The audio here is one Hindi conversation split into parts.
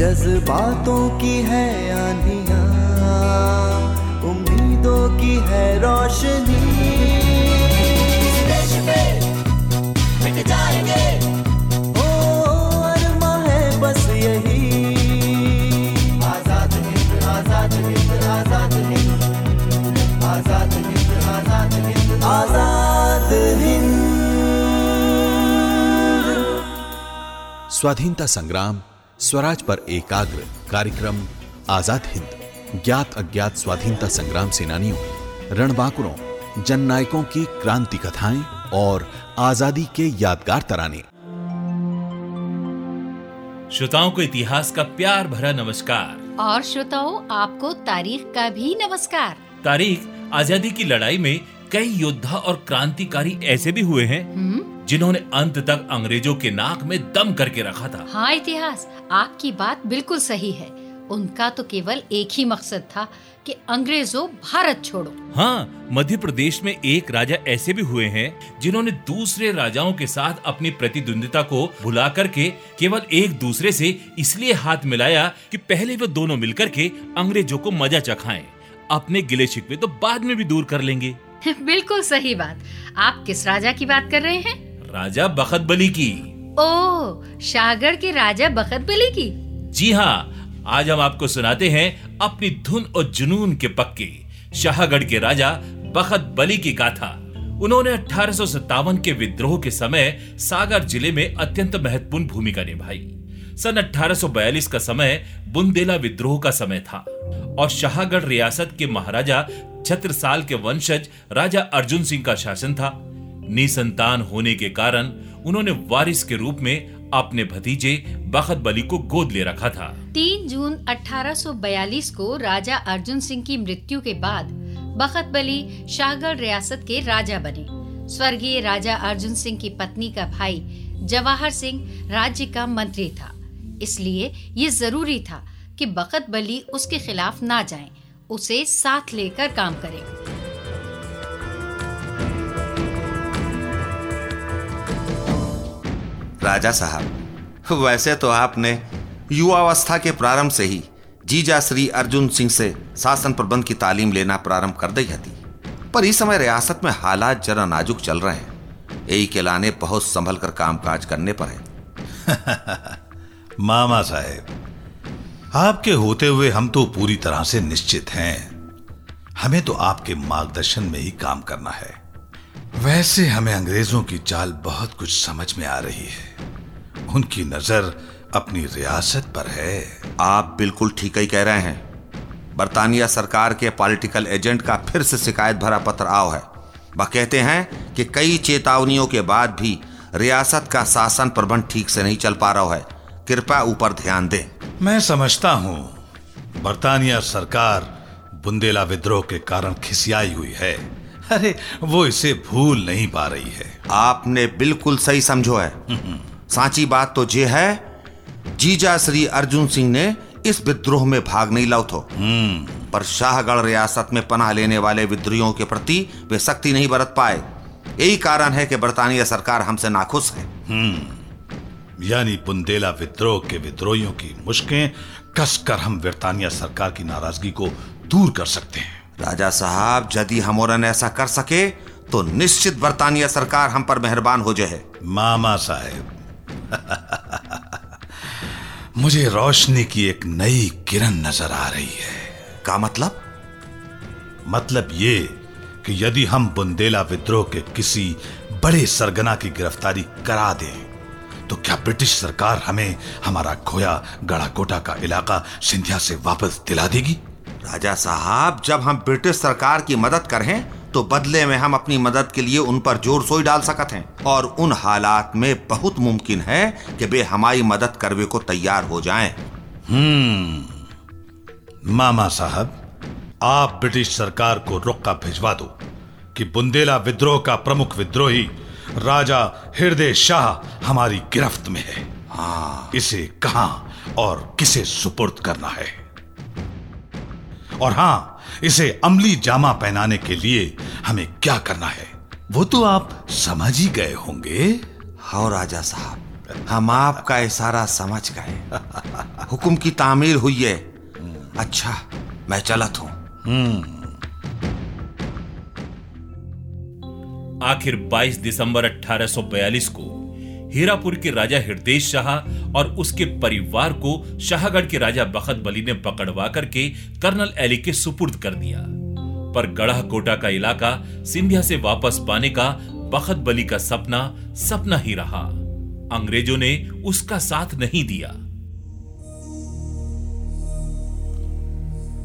जज्बातों की है आंधिया उम्मीदों की है रोशनी। स्वाधीनता संग्राम स्वराज पर एकाग्र कार्यक्रम आज़ाद हिंद ज्ञात अज्ञात स्वाधीनता संग्राम सेनानियों रणबांकुरों जननायकों की क्रांति कथाएँ और आज़ादी के यादगार तराने। श्रोताओं को इतिहास का प्यार भरा नमस्कार। और श्रोताओं आपको तारीख का भी नमस्कार। तारीख आज़ादी की लड़ाई में कई योद्धा और क्रांतिकारी ऐसे भी हुए हैं हम्म। जिन्होंने अंत तक अंग्रेज़ों के नाक में दम करके रखा था। हाँ इतिहास आपकी बात बिल्कुल सही है। उनका तो केवल एक ही मकसद था कि अंग्रेज़ों भारत छोड़ो। हाँ मध्य प्रदेश में एक राजा ऐसे भी हुए हैं जिन्होंने दूसरे राजाओं के साथ अपनी प्रतिद्वंदिता को भुला करके केवल एक दूसरे से इसलिए हाथ मिलाया कि पहले वो दोनों मिलकर के अंग्रेज़ों को मज़ा चखाएँ। अपने गिले शिकवे तो बाद में भी दूर कर लेंगे। बिल्कुल सही बात। आप किस राजा की बात कर रहे हैं? राजा बखत बली की। ओ शाहगढ़ के राजा बखत बली की? जी हाँ आज हम आपको सुनाते हैं अपनी धुन और जुनून के पक्के। शाहगढ़ के राजा बखत बली की गाथा। उन्होंने अठारह के विद्रोह के समय सागर ज़िले में अत्यंत महत्वपूर्ण भूमिका निभाई। सन 1842 का समय बुंदेला विद्रोह का समय था और शाहगढ़ रियासत के महाराजा छत्रसाल के वंशज राजा अर्जुन सिंह का शासन था। निसंतान होने के कारण उन्होंने वारिस के रूप में अपने भतीजे बखत बली को गोद ले रखा था। 3 जून 1842 को राजा अर्जुन सिंह की मृत्यु के बाद बखत बली शाहगढ़ रियासत के राजा बने। स्वर्गीय राजा अर्जुन सिंह की पत्नी का भाई जवाहर सिंह राज्य का मंत्री था। इसलिए ये ज़रूरी था कि बखत बली उसके खिलाफ ना जाएँ, उसे साथ लेकर काम करें। राजा साहब, वैसे तो आपने युवावस्था के प्रारंभ से ही जीजा श्री अर्जुन सिंह से शासन प्रबंध की तालीम लेना प्रारंभ कर दी थी, पर इस समय रियासत में हालात जरा नाजुक चल रहे हैं। यही के लाने बहुत संभल कर काम काज करने पर है। मामा साहेब, आपके होते हुए हम तो पूरी तरह से निश्चित हैं। हमें तो आपके मार्गदर्शन में ही काम करना है। वैसे हमें अंग्रेज़ों की चाल बहुत कुछ समझ में आ रही है। उनकी नज़र अपनी रियासत पर है। आप बिल्कुल ठीक ही कह रहे हैं। बरतानिया सरकार के पॉलिटिकल एजेंट का फिर से शिकायत भरा पत्र आओ है। वह कहते हैं कि कई चेतावनियों के बाद भी रियासत का शासन प्रबंध ठीक से नहीं चल पा रहा है। कृपया ऊपर ध्यान दें। मैं समझता हूँ बरतानिया सरकार बुंदेला विद्रोह के कारण खिसियाई हुई है। अरे वो इसे भूल नहीं पा रही है। आपने बिल्कुल सही समझो है। सांची बात तो ये है जीजा श्री अर्जुन सिंह ने इस विद्रोह में भाग नहीं लाओ तो। पर शाहगढ़ रियासत में पनाह लेने वाले विद्रोहियों के प्रति वे सख्ती नहीं बरत पाए। यही कारण है कि बरतानिया सरकार हमसे नाखुश है। यानी बुंदेला विद्रोह के विद्रोहियों की मुश्कें कसकर हम बरतानिया सरकार की नाराज़गी को दूर कर सकते हैं। राजा साहब यदि हमोरन ऐसा कर सके तो निश्चित बरतानिया सरकार हम पर मेहरबान हो जाए। मामा साहेब। मुझे रोशनी की एक नई किरण नज़र आ रही है। का मतलब? मतलब ये कि यदि हम बुंदेला विद्रोह के किसी बड़े सरगना की गिरफ्तारी करा दें तो क्या ब्रिटिश सरकार हमें हमारा खोया गढ़ाकोटा का इलाका सिंधिया से वापस दिला देगी? राजा साहब जब हम ब्रिटिश सरकार की मदद करें तो बदले में हम अपनी मदद के लिए उन पर ज़ोर सोई डाल सकते हैं। और उन हालात में बहुत मुमकिन है कि वे हमारी मदद करवे को तैयार हो जाएँ। हम्म। मामा साहब आप ब्रिटिश सरकार को रुक्का भिजवा दो कि बुंदेला विद्रोह का प्रमुख विद्रोही राजा हृदय शाह हमारी गिरफ्त में है। हाँ। इसे कहा और किसे सुपुर्द करना है? और हाँ इसे अमली जामा पहनाने के लिए हमें क्या करना है? वो तो आप समझ ही गए होंगे। हाँ राजा साहब हम आपका इशारा समझ गए। हुक्म की तामीर हुई है। अच्छा मैं चलत हूँ। आखिर 22 दिसंबर 1842 को हीरापुर के राजा हृदय शाह और उसके परिवार को शाहगढ़ के राजा बखत बली ने पकड़वा करके कर्नल एली के सुपुर्द कर दिया। पर गढ़ा कोटा का इलाका सिंधिया से वापस पाने का बखत बली का सपना सपना ही रहा। अंग्रेज़ों ने उसका साथ नहीं दिया।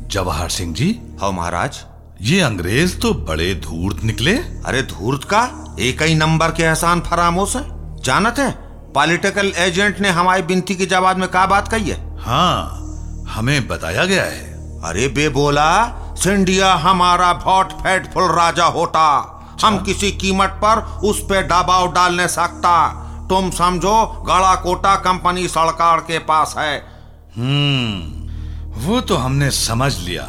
जवाहर सिंह जी हाँ महाराज ये अंग्रेज़ तो बड़े धूर्त निकले। अरे धूर्त का? एक ही नंबर के एहसान फरामोश है। जानत है? पॉलिटिकल एजेंट ने हमारी बिनती के जवाब में क्या बात कही है? हाँ हमें बताया गया है। अरे बे बोला सिंडिया हमारा भोट फैटफुल राजा होता। हम किसी कीमत पर उस पे दबाव डालने सकता। तुम समझो गड़ा कोटा कंपनी सड़कार के पास है। हम्म वो तो हमने समझ लिया।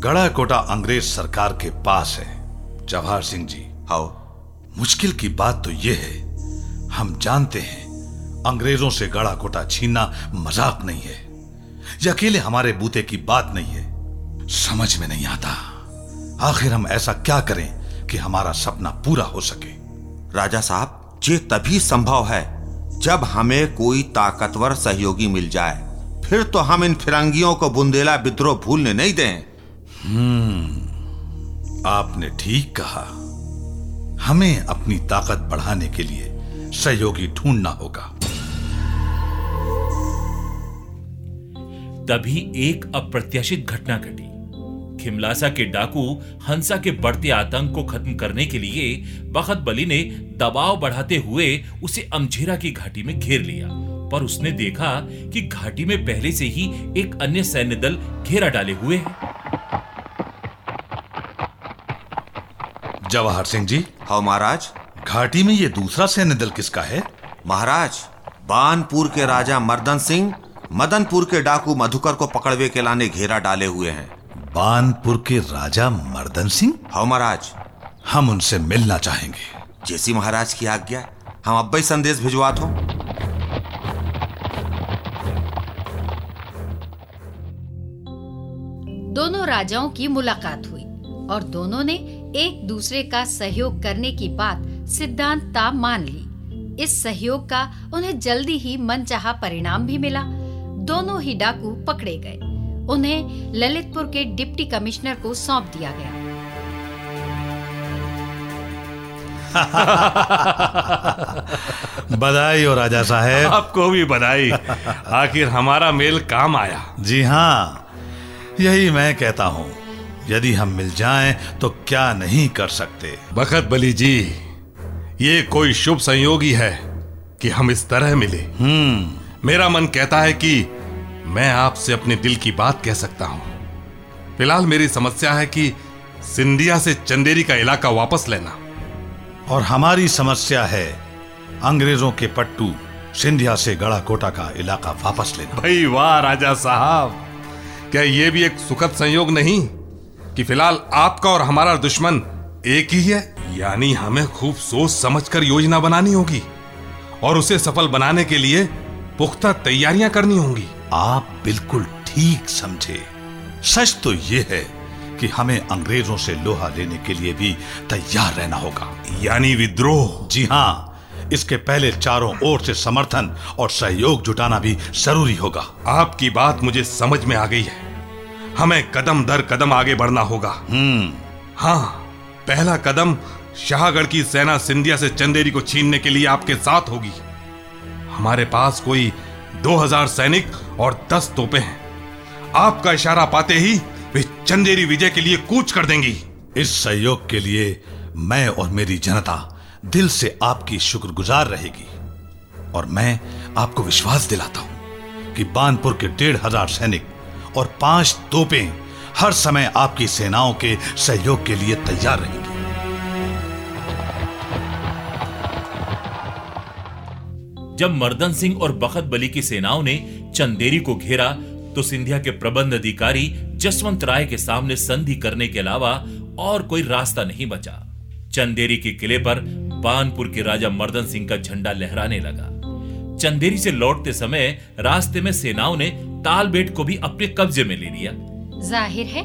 गड़ा कोटा अंग्रेज़ सरकार के पास है। जवाहर सिंह जी। हाओ मुश्किल की बात तो यह है हम जानते हैं अंग्रेज़ों से गड़ा कोटा छीनना मज़ाक नहीं है। यह अकेले हमारे बूते की बात नहीं है। समझ में नहीं आता। आखिर हम ऐसा क्या करें कि हमारा सपना पूरा हो सके? राजा साहब ये तभी संभव है जब हमें कोई ताकतवर सहयोगी मिल जाए। फिर तो हम इन फिरंगियों को बुंदेला विद्रोह भूलने नहीं दें। आपने ठीक कहा। हमें अपनी ताकत बढ़ाने के लिए सहयोगी ढूंढना होगा। तभी एक अप्रत्याशित घटना घटी। खिमलासा के डाकू हंसा के बढ़ते आतंक को खत्म करने के लिए बखत बली ने दबाव बढ़ाते हुए उसे अमझेरा की घाटी में घेर लिया। पर उसने देखा कि घाटी में पहले से ही एक अन्य सैन्य दल घेरा डाले हुए है। जवाहर सिंह जी? हाँ महाराज। घाटी में ये दूसरा सैन्य दल किसका है? महाराज बानपुर के राजा मर्दन सिंह मदनपुर के डाकू मधुकर को पकड़वे के लाने घेरा डाले हुए हैं। बानपुर के राजा मर्दन सिंह? हाँ महाराज। हम उनसे मिलना चाहेंगे। जैसी महाराज की आज्ञा हम अब संदेश भिजवा दो। दोनों राजाओं की मुलाकात हुई और दोनों ने एक दूसरे का सहयोग करने की बात सिद्धांत मान ली। इस सहयोग का उन्हें जल्दी ही मनचाहा परिणाम भी मिला। दोनों ही डाकू पकड़े गए। उन्हें ललितपुर के डिप्टी कमिश्नर को सौंप दिया गया। बधाई हो राजा साहेब। आपको भी बधाई। आखिर हमारा मेल काम आया। जी हाँ यही मैं कहता हूँ। यदि हम मिल जाएँ तो क्या नहीं कर सकते? बखत बली जी ये कोई शुभ संयोग ही है कि हम इस तरह मिले। हम्म। मेरा मन कहता है कि मैं आपसे अपने दिल की बात कह सकता हूँ। फ़िलहाल मेरी समस्या है कि सिंधिया से चंदेरी का इलाका वापस लेना। और हमारी समस्या है अंग्रेज़ों के पट्टू सिंधिया से गड़ा कोटा का इलाका वापस लेना। भाई वाह राजा साहब क्या ये भी एक सुखद संयोग नहीं कि फ़िलहाल आपका और हमारा दुश्मन एक ही है? यानी हमें खूब सोच समझकर योजना बनानी होगी और उसे सफल बनाने के लिए पुख्ता तैयारियाँ करनी होंगी। आप बिल्कुल ठीक समझे। सच तो ये है कि हमें अंग्रेज़ों से लोहा लेने के लिए भी तैयार रहना होगा। यानी विद्रोह। जी हाँ इसके पहले चारों ओर से समर्थन और सहयोग जुटाना भी ज़रूरी होगा। आपकी बात मुझे समझ में आ गई है। हमें कदम दर कदम आगे बढ़ना होगा। हम्म। हाँ पहला कदम शाहगढ़ की सेना सिंधिया से चंदेरी को छीनने के लिए आपके साथ होगी। हमारे पास कोई 2000 सैनिक और 10 तोपे हैं। आपका इशारा पाते ही वे चंदेरी विजय के लिए कूच कर देंगी। इस सहयोग के लिए मैं और मेरी जनता दिल से आपकी शुक्रगुजार रहेगी। और मैं आपको विश्वास दिलाता हूँ कि बानपुर के डेढ़ हज़ार सैनिक और पाँच तोपें हर समय आपकी सेनाओं के सहयोग के लिए तैयार रहेंगी। जब मर्दन सिंह और बखत बली की सेनाओं ने चंदेरी को घेरा तो सिंधिया के प्रबंध अधिकारी जसवंत राय के सामने संधि करने के अलावा और कोई रास्ता नहीं बचा। चंदेरी के किले पर बानपुर के राजा मर्दन सिंह का झंडा लहराने लगा। चंदेरी से लौटते समय रास्ते में सेनाओं ने तालबेट को भी अपने कब्जे में ले लिया। ज़ाहिर है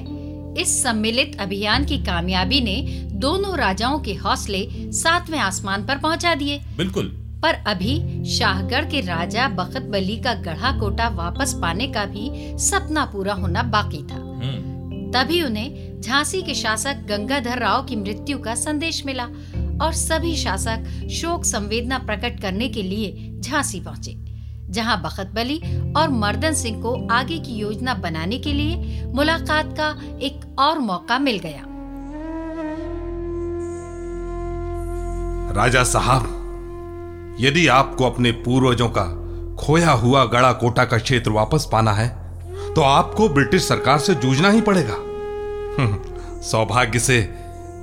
इस सम्मिलित अभियान की कामयाबी ने दोनों राजाओं के हौसले सातवें आसमान पर पहुँचा दिए। बिल्कुल। पर अभी शाहगढ़ के राजा बखत बली का गढ़ा कोटा वापस पाने का भी सपना पूरा होना बाकी था। हम्म, तभी उन्हें झांसी के शासक गंगाधर राव की मृत्यु का संदेश मिला और सभी शासक शोक संवेदना प्रकट करने के लिए झांसी पहुँचे जहाँ बखत बली और मर्दन सिंह को आगे की योजना बनाने के लिए मुलाकात का एक और मौका मिल गया। राजा साहब यदि आपको अपने पूर्वजों का खोया हुआ गड़ा कोटा का क्षेत्र वापस पाना है तो आपको ब्रिटिश सरकार से जूझना ही पड़ेगा। हम्म, सौभाग्य से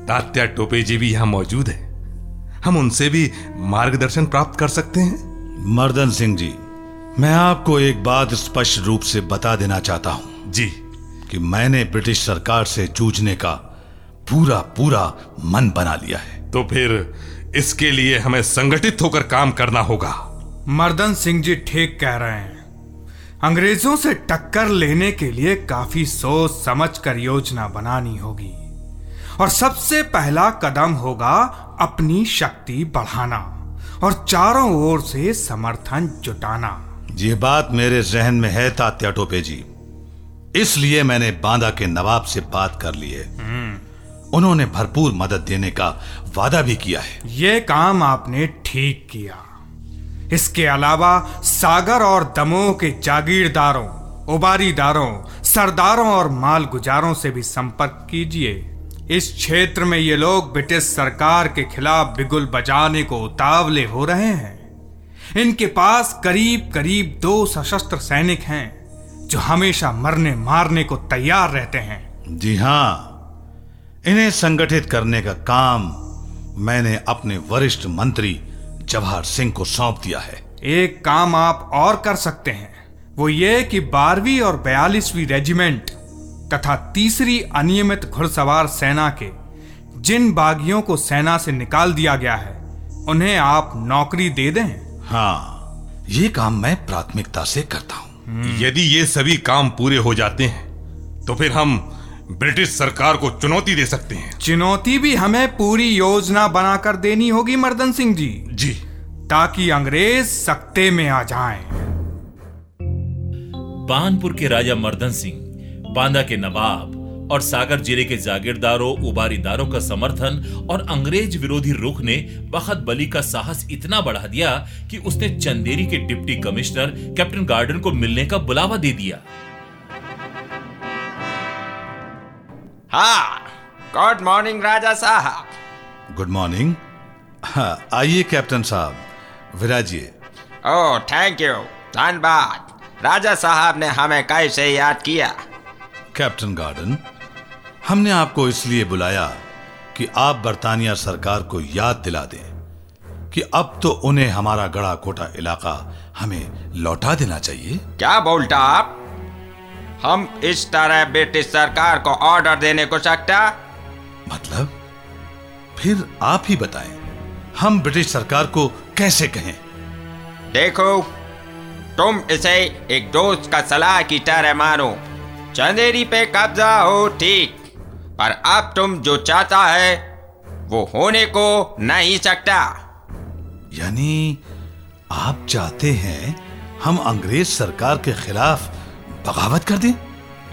तात्या टोपे जी भी यहाँ मौजूद है। हम उनसे भी मार्गदर्शन प्राप्त कर सकते हैं। मर्दन सिंह जी मैं आपको एक बात स्पष्ट रूप से बता देना चाहता हूँ। जी। कि मैंने ब्रिटिश सरकार से जूझने का पूरा पूरा मन बना लिया है। तो फिर इसके लिए हमें संगठित होकर काम करना होगा। मर्दन सिंह जी ठीक कह रहे हैं। अंग्रेज़ों से टक्कर लेने के लिए काफ़ी सोच समझ कर योजना बनानी होगी। और सबसे पहला कदम होगा अपनी शक्ति बढ़ाना और चारों ओर से समर्थन जुटाना। ये बात मेरे जहन में है तात्या टोपे जी। इसलिए मैंने बांदा के नवाब से बात कर ली है। उन्होंने भरपूर मदद देने का वादा भी किया है। ये काम आपने ठीक किया। इसके अलावा सागर और दमोह के जागीरदारों उबारीदारों सरदारों और माल गुजारों से भी संपर्क कीजिए। इस क्षेत्र में ये लोग ब्रिटिश सरकार के खिलाफ बिगुल बजाने को उतावले हो रहे हैं। इनके पास करीब करीब दो सशस्त्र सैनिक हैं जो हमेशा मरने मारने को तैयार रहते हैं। जी हाँ इन्हें संगठित करने का काम मैंने अपने वरिष्ठ मंत्री जवाहर सिंह को सौंप दिया है। एक काम आप और कर सकते हैं। वो ये कि बारहवीं और बयालीसवीं रेजिमेंट तथा तीसरी अनियमित घुड़सवार सेना के जिन बागियों को सेना से निकाल दिया गया है उन्हें आप नौकरी दे दें। हाँ ये काम मैं प्राथमिकता से करता हूँ। यदि ये सभी काम पूरे हो जाते हैं तो फिर हम ब्रिटिश सरकार को चुनौती दे सकते हैं। चुनौती भी हमें पूरी योजना बनाकर देनी होगी मर्दन सिंह जी। जी। ताकि अंग्रेज़ सकते में आ जाएँ। बानपुर के राजा मर्दन सिंह बांदा के नवाब और सागर ज़िले के जागीरदारों उबारीदारों का समर्थन और अंग्रेज़ विरोधी रुख ने बखत बली का साहस इतना बढ़ा दिया कि उसने चंदेरी के डिप्टी कमिश्नर कैप्टन गार्डन को मिलने का बुलावा दे दिया। हाँ गुड मॉर्निंग राजा साहब. गुड मॉर्निंग हाँ, आइए कैप्टन साहब. विराजिए. ओह थैंक यू धन्यवाद. राजा साहब ने हमें कैसे याद किया? कैप्टन गार्डन हमने आपको इसलिए बुलाया कि आप बरतानिया सरकार को याद दिला दें कि अब तो उन्हें हमारा गड़ा कोटा इलाका हमें लौटा देना चाहिए। क्या बोलता आप? हम इस तरह ब्रिटिश सरकार को ऑर्डर देने को सकता मतलब? फिर आप ही बताएँ हम ब्रिटिश सरकार को कैसे कहें? देखो तुम इसे एक दोस्त का सलाह की तरह मानो। चंदेरी पे कब्जा हो ठीक। पर अब तुम जो चाहता है वो होने को नहीं सकता। यानी आप चाहते हैं हम अंग्रेज़ सरकार के खिलाफ बगावत कर दें।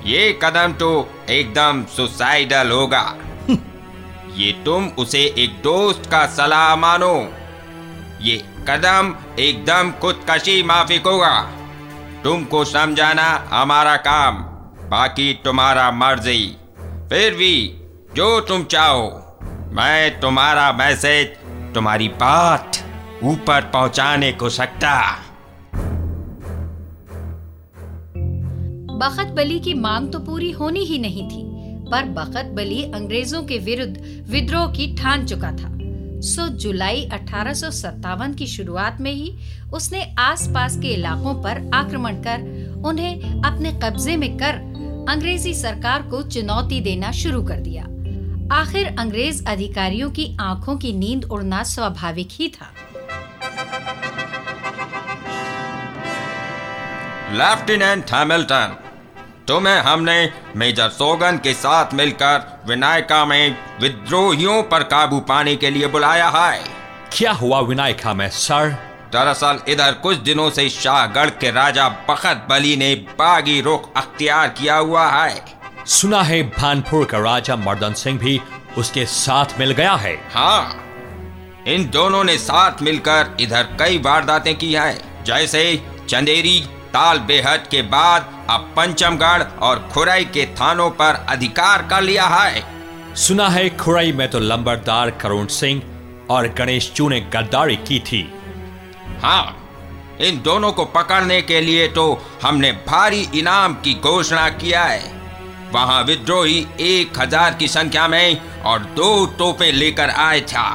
ये कदम तो एकदम सुसाइडल होगा। ये तुम उसे एक दोस्त का सलाह मानो। ये कदम एकदम खुदकशी माफिक होगा। तुमको समझाना हमारा काम बाकी तुम्हारा मर्ज़ी। फिर भी जो तुम चाहो मैं तुम्हारा मैसेज तुम्हारी बात ऊपर पहुँचाने को सकता। बखत बली की मांग तो पूरी होनी ही नहीं थी, पर बखत बली अंग्रेज़ों के विरुद्ध विद्रोह की ठान चुका था। सो जुलाई अठारह की शुरुआत में ही उसने आसपास के इलाकों पर आक्रमण कर उन्हें अपने कब्जे में कर अंग्रेज़ी सरकार को चुनौती देना शुरू कर दिया। आखिर अंग्रेज़ अधिकारियों की आँखों की नींद उड़ना स्वाभाविक ही था। लेफ्टिनेंट हैमिल्टन तुम्हें हमने मेजर सोगन के साथ मिलकर विनायका में विद्रोहियों पर काबू पाने के लिए बुलाया है। क्या हुआ विनायका में सर? दरअसल इधर कुछ दिनों से शाहगढ़ के राजा बखत बली ने बागी रुख अख्तियार किया हुआ है। सुना है भानपुर का राजा मर्दन सिंह भी उसके साथ मिल गया है। हाँ इन दोनों ने साथ मिलकर इधर कई वारदातें की है जैसे चंदेरी ताल बेहद के बाद अब पंचमगढ़ और खुरई के थानों पर अधिकार कर लिया है। सुना है खुरई में तो लंबरदार करुण सिंह और गणेश चू ने गद्दारी की थी। हाँ इन दोनों को पकड़ने के लिए तो हमने भारी इनाम की घोषणा किया है। वहाँ विद्रोही एक हज़ार की संख्या में और दो तोपे लेकर आए था।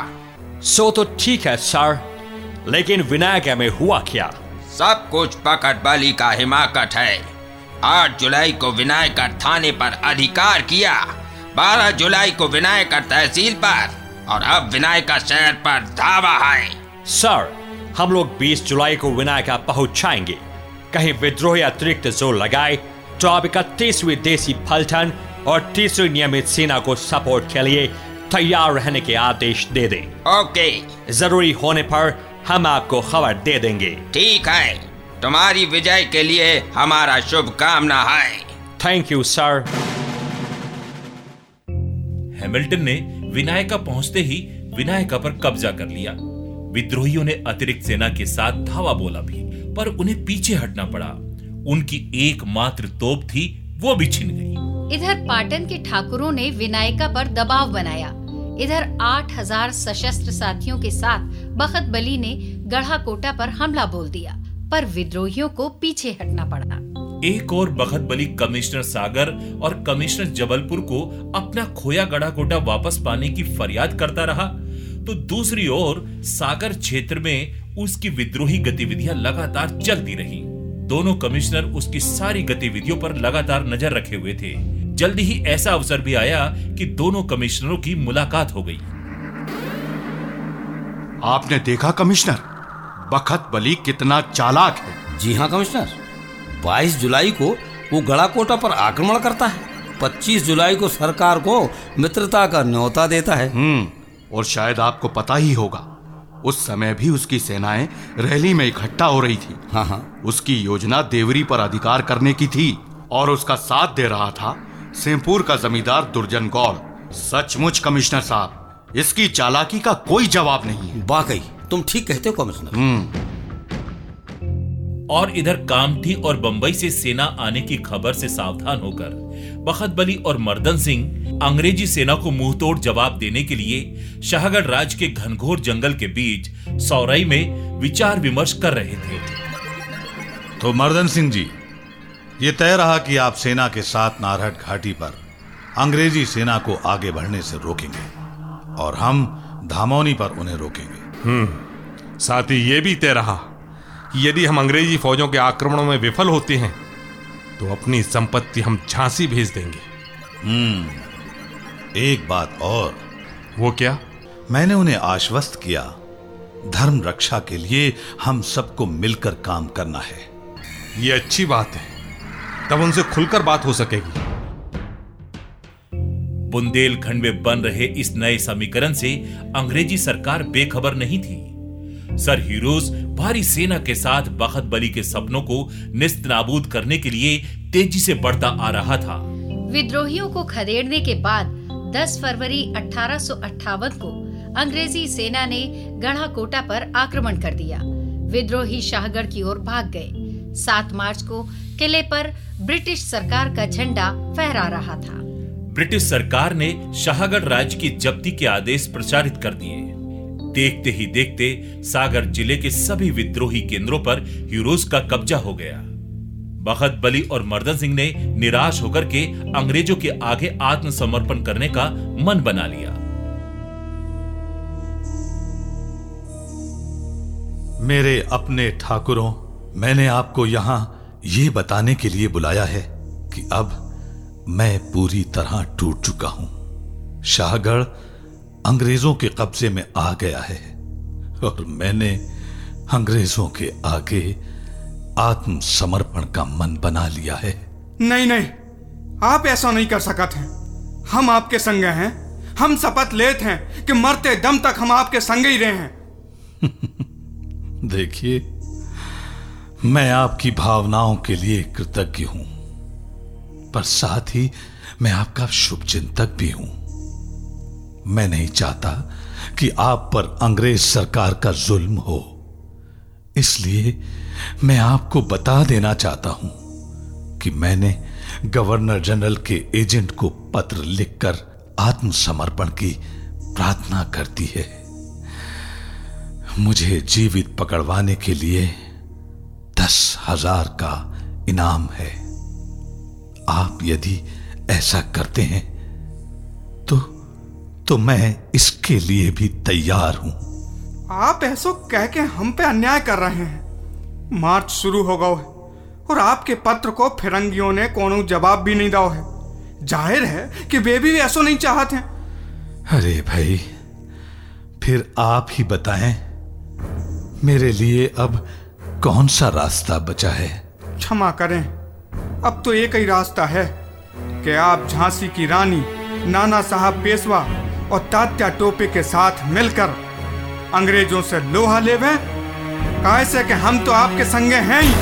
सो तो ठीक है सर लेकिन विनायक में हुआ क्या? सब कुछ पकड़ बली का हिमाकत है। आठ जुलाई को विनायकर थाने पर अधिकार किया। बारह जुलाई को विनायकर तहसील पर। और अब विनायका शहर पर धावा है। सर हम लोग 20 जुलाई को विनायका पहुंचाएँगे। कहीं विद्रोही अतिरिक्त ज़ोर लगाए तो आप इकतीसवीं देसी फलटन और तीसरी नियमित सेना को सपोर्ट के लिए तैयार रहने के आदेश दे दें। ओके। ज़रूरी होने पर हम आपको खबर दे देंगे। ठीक है। तुम्हारी विजय के लिए हमारा शुभकामना है। थैंक यू सर हैमिल्टन ने विनायका पहुँचते ही विनायका पर कब्जा कर लिया। विद्रोहियों ने अतिरिक्त सेना के साथ धावा बोला भी पर उन्हें पीछे हटना पड़ा। उनकी एकमात्र तोप थी वो भी छिन गई। इधर पाटन के ठाकुरों ने विनायका पर दबाव बनाया। इधर 8000 सशस्त्र साथियों के साथ बखत बली ने गढ़ा कोटा पर हमला बोल दिया, पर विद्रोहियों को पीछे हटना पड़ा। एक और बखत बली कमिश्नर सागर और कमिश्नर जबलपुर को अपना खोया गढ़ा कोटा वापस पाने की फरियाद करता रहा तो दूसरी ओर सागर क्षेत्र में उसकी विद्रोही गतिविधियाँ लगातार चलती रही। दोनों कमिश्नर उसकी सारी गतिविधियों पर लगातार नज़र रखे हुए थे। जल्दी ही ऐसा अवसर भी आया कि दोनों कमिश्नरों की मुलाकात हो गई। आपने देखा कमिश्नर? बखत बली कितना चालाक है। जी हाँ कमिश्नर। 22 जुलाई को वो गड़ाकोटा पर आक्रमण करता है। 25 जुलाई को सरकार को मित्रता का न्योता देता है। हम्म और शायद आपको पता ही होगा उस समय भी उसकी सेनाएँ रैली में इकट्ठा हो रही थी। हाँ हाँ। उसकी योजना देवरी पर अधिकार करने की थी और उसका साथ दे रहा था सिंहपुर का जमींदार दुर्जन गौर। सचमुच कमिश्नर साहब इसकी चालाकी का कोई जवाब नहीं है। वाकई तुम ठीक कहते हो कमिश्नर। और इधर कामठी और बंबई से सेना आने की खबर से सावधान होकर बखत बली और मर्दन सिंह अंग्रेज़ी सेना को मुंहतोड़ जवाब देने के लिए शाहगढ़ राज के घनघोर जंगल के बीच सौरई में विचार विमर्श कर रहे थे। तो मर्दन सिंह जी ये तय रहा कि आप सेना के साथ नारहट घाटी पर अंग्रेज़ी सेना को आगे बढ़ने से रोकेंगे। और हम धामौनी पर उन्हें रोकेंगे। साथ ही ये भी तय रहा कि यदि हम अंग्रेज़ी फौजों के आक्रमणों में विफल होते हैं तो अपनी संपत्ति हम झांसी भेज देंगे। एक बात और। वो क्या? मैंने उन्हें आश्वस्त किया धर्म रक्षा के लिए हम सबको मिलकर काम करना है। ये अच्छी बात है तब उनसे खुलकर बात हो सकेगी। बुंदेलखंड में बन रहे इस नए समीकरण से अंग्रेज़ी सरकार बेखबर नहीं थी। सर हीरोज भारी सेना के साथ बखत बली के सपनों को निस्त नाबूद करने के लिए तेज़ी से बढ़ता आ रहा था। विद्रोहियों को खदेड़ने के बाद 10 फरवरी अठारह सौ अट्ठावन को अंग्रेज़ी सेना ने गढ़ा कोटा पर आक्रमण कर दिया। विद्रोही शाहगढ़ की ओर भाग गए। 7 मार्च को किले पर ब्रिटिश सरकार का झंडा फहरा रहा था। ब्रिटिश सरकार ने शाहगढ़ राज्य की जब्ती के आदेश प्रचारित कर दिए। देखते ही देखते सागर ज़िले के सभी विद्रोही केंद्रों पर यूरोज का कब्जा हो गया। बखत बली और मर्दन सिंह ने निराश होकर के अंग्रेज़ों के आगे आत्मसमर्पण करने का मन बना लिया। मेरे अपने ठाकुरों, मैंने आपको यहाँ ये बताने के लिए बुलाया है कि अब मैं पूरी तरह टूट चुका हूँ। शाहगढ़ अंग्रेज़ों के कब्जे में आ गया है और मैंने अंग्रेज़ों के आगे आत्मसमर्पण का मन बना लिया है। नहीं नहीं आप ऐसा नहीं कर सकते हैं। हम आपके संग हैं हम शपथ लेते हैं कि मरते दम तक हम आपके संग ही रहे। हैं देखिए मैं आपकी भावनाओं के लिए कृतज्ञ हूँ। पर साथ ही मैं आपका शुभ चिंतक भी हूँ। मैं नहीं चाहता कि आप पर अंग्रेज़ सरकार का जुल्म हो। इसलिए मैं आपको बता देना चाहता हूँ कि मैंने गवर्नर जनरल के एजेंट को पत्र लिखकर आत्मसमर्पण की प्रार्थना कर दी है। मुझे जीवित पकड़वाने के लिए दस हज़ार का इनाम है। आप यदि ऐसा करते हैं तो तो मैं इसके लिए भी तैयार हूँ। आप ऐसा कह के हम पे अन्याय कर रहे हैं। मार्च शुरू हो गया है और आपके पत्र को फिरंगियों ने कोनो जवाब भी नहीं दो है। ज़ाहिर है कि वे भी ऐसा नहीं चाहते अरे भाई फिर आप ही बताएँ मेरे लिए अब कौन सा रास्ता बचा है? क्षमा करें। अब तो एक ही रास्ता है कि आप झांसी की रानी, नाना साहब पेशवा और तात्या टोपे के साथ मिलकर अंग्रेज़ों से लोहा लेवे। कैसे कि हम तो आपके संगे हैं ही।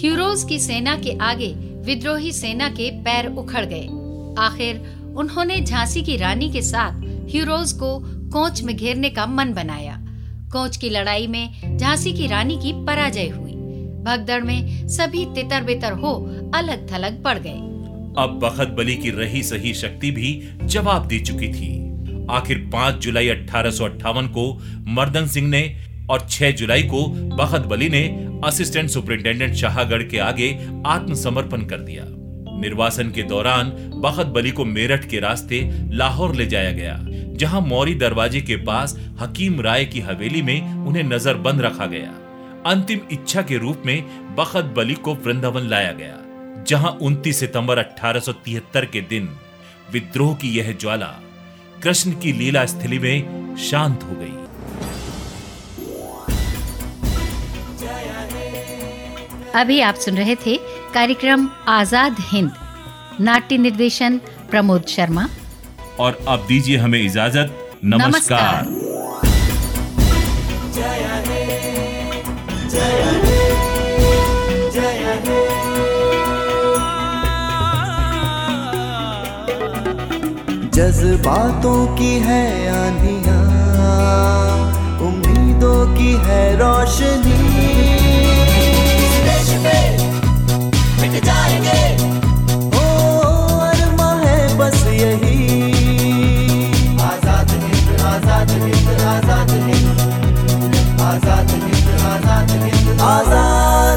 ह्यूरोज की सेना के आगे विद्रोही सेना के पैर उखड़ गए। आखिर उन्होंने झांसी की रानी के साथ ह्यूरोज को कोच में घेरने का मन बनाया। कोच की लड़ाई में झांसी की रानी की पराजय हुई। भगदड़ में सभी तितर बितर हो अलग थलग पड़ गए। अब बखत बली की रही सही शक्ति भी जवाब दे चुकी थी। आखिर 5 जुलाई अठारह सौ अट्ठावन को मर्दन सिंह ने और 6 जुलाई को बखत बली ने असिस्टेंट सुपरिंटेंडेंट शाहगढ़ के आगे आत्मसमर्पण कर दिया। निर्वासन के दौरान बखत बली को मेरठ के रास्ते लाहौर ले जाया गया, जहाँ मौरी दरवाजे के पास हकीम राय की हवेली में उन्हें नजरबंद रखा गया। अंतिम इच्छा के रूप में बखत बली को वृंदावन लाया गया, जहाँ 29 सितंबर 1873 के दिन विद्रोह की यह ज्वाला कृष्ण की लीला स्थली में शांत हो गई। अभी आप सुन रहे थे कार्यक्रम आज़ाद हिंद। नाट्य निर्देशन प्रमोद शर्मा। और अब दीजिए हमें इजाज़त। नमस्कार, नमस्कार। जज्बातों की है आंधिया उम्मीदों की है रोशनी। जाएँगे। ओ अरमा है बस यही। आज़ाद हिंद आज़ाद हिंद आज़ाद हिंद। आज़ाद हिंद आज़ाद हिंद। आज़ाद